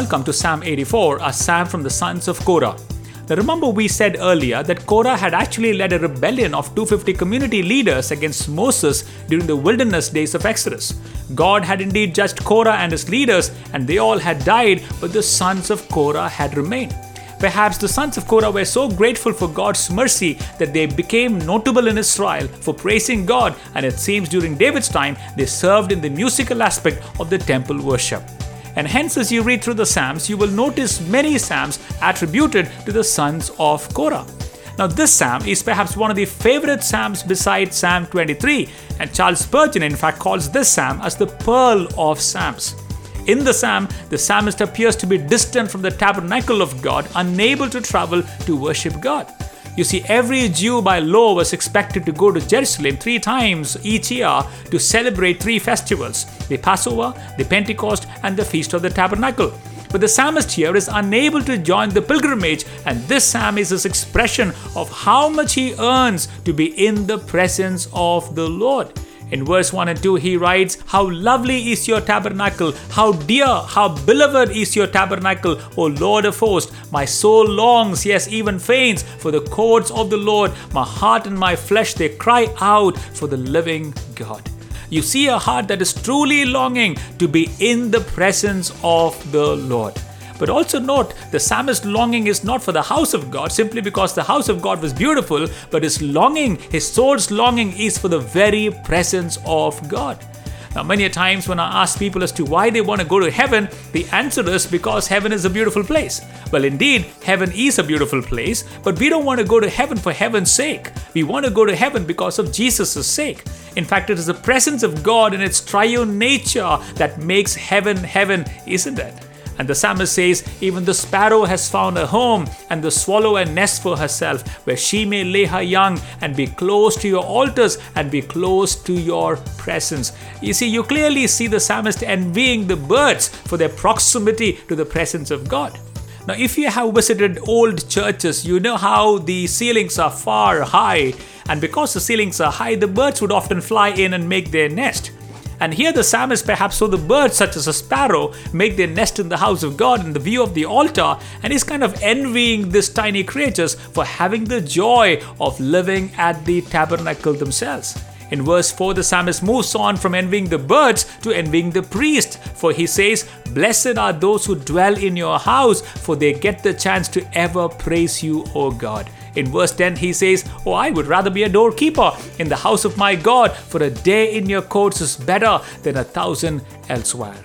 welcome to Psalm 84, a psalm from the sons of Korah. Now, remember, we said earlier that Korah had actually led a rebellion of 250 community leaders against Moses during the wilderness days of Exodus. God had indeed judged Korah and his leaders, and they all had died, but the sons of Korah had remained. Perhaps the sons of Korah were so grateful for God's mercy that they became notable in Israel for praising God, and it seems during David's time they served in the musical aspect of the temple worship. And hence, as you read through the Psalms, you will notice many Psalms attributed to the sons of Korah. Now, this psalm is perhaps one of the favorite psalms besides Psalm 23, and Charles Spurgeon, in fact, calls this psalm as the pearl of psalms. In the psalm, the psalmist appears to be distant from the tabernacle of God, unable to travel to worship God. You see, every Jew by law was expected to go to Jerusalem three times each year to celebrate three festivals the Passover, the Pentecost, and the Feast of the Tabernacle. But the psalmist here is unable to join the pilgrimage, and this psalm is his expression of how much he earns to be in the presence of the Lord. In verse 1 and 2, he writes, How lovely is your tabernacle, how dear, how beloved is your tabernacle, O Lord of hosts. My soul longs, yes, even faints, for the courts of the Lord. My heart and my flesh, they cry out for the living God. You see a heart that is truly longing to be in the presence of the Lord. But also note, the psalmist's longing is not for the house of God simply because the house of God was beautiful, but his longing, his soul's longing, is for the very presence of God. Now, many a times when I ask people as to why they want to go to heaven, the answer is because heaven is a beautiful place. Well, indeed, heaven is a beautiful place, but we don't want to go to heaven for heaven's sake. We want to go to heaven because of Jesus' sake. In fact, it is the presence of God in its triune nature that makes heaven heaven, isn't it? And the psalmist says, Even the sparrow has found a home, and the swallow a nest for herself, where she may lay her young and be close to your altars and be close to your presence. You see, you clearly see the psalmist envying the birds for their proximity to the presence of God. Now, if you have visited old churches, you know how the ceilings are far high, and because the ceilings are high, the birds would often fly in and make their nest. And here the psalmist perhaps saw the birds, such as a sparrow, make their nest in the house of God in the view of the altar, and he's kind of envying these tiny creatures for having the joy of living at the tabernacle themselves. In verse 4, the psalmist moves on from envying the birds to envying the priest, for he says, Blessed are those who dwell in your house, for they get the chance to ever praise you, O God. In verse 10, he says, Oh, I would rather be a doorkeeper in the house of my God, for a day in your courts is better than a thousand elsewhere.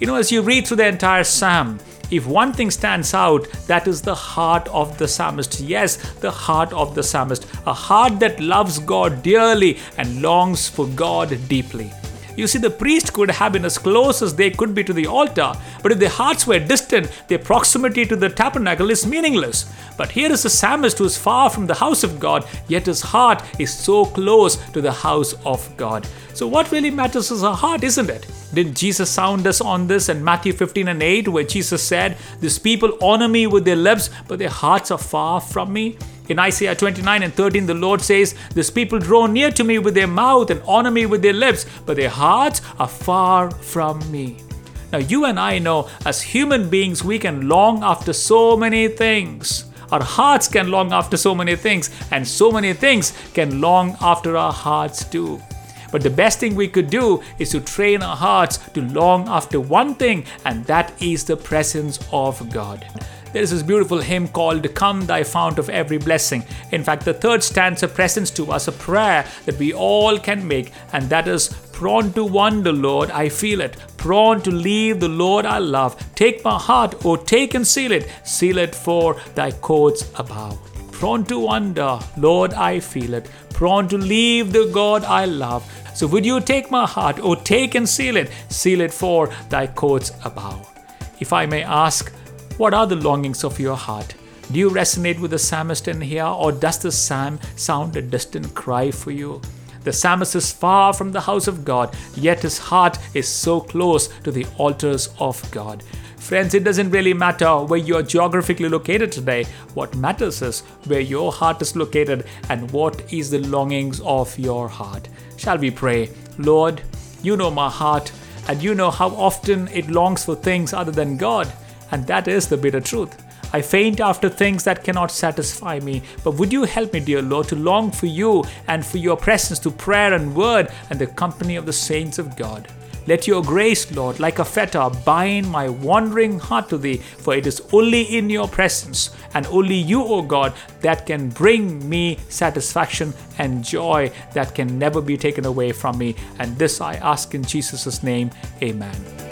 You know, as you read through the entire psalm, if one thing stands out, that is the heart of the psalmist. Yes, the heart of the psalmist. A heart that loves God dearly and longs for God deeply. You see, the priest could have been as close as they could be to the altar, but if their hearts were distant, their proximity to the tabernacle is meaningless. But here is a psalmist who is far from the house of God, yet his heart is so close to the house of God. So, what really matters is our heart, isn't it? Didn't Jesus sound us on this in Matthew 15 and 8, where Jesus said, These people honor me with their lips, but their hearts are far from me? In Isaiah 29 and 13, the Lord says, This people draw near to me with their mouth and honor me with their lips, but their hearts are far from me. Now, you and I know as human beings, we can long after so many things. Our hearts can long after so many things, and so many things can long after our hearts too. But the best thing we could do is to train our hearts to long after one thing, and that is the presence of God. There is this beautiful hymn called Come Thy Fount of Every Blessing. In fact, the third stanza presents to us a prayer that we all can make, and that is Prone to wander, Lord, I feel it. Prone to leave the Lord I love. Take my heart, oh, take and seal it. Seal it for thy courts above. Prone to wander, Lord, I feel it. Prone to leave the God I love. So would you take my heart, or take and seal it. Seal it for thy courts above. If I may ask, what are the longings of your heart? Do you resonate with the psalmist in here, or does the psalm sound a distant cry for you? The psalmist is far from the house of God, yet his heart is so close to the altars of God. Friends, it doesn't really matter where you are geographically located today. What matters is where your heart is located and what is the longings of your heart. Shall we pray? Lord, you know my heart, and you know how often it longs for things other than God. And that is the bitter truth. I faint after things that cannot satisfy me. But would you help me, dear Lord, to long for you and for your presence to prayer and word and the company of the saints of God? Let your grace, Lord, like a fetter, bind my wandering heart to thee, for it is only in your presence and only you, O God, that can bring me satisfaction and joy that can never be taken away from me. And this I ask in Jesus' name. Amen.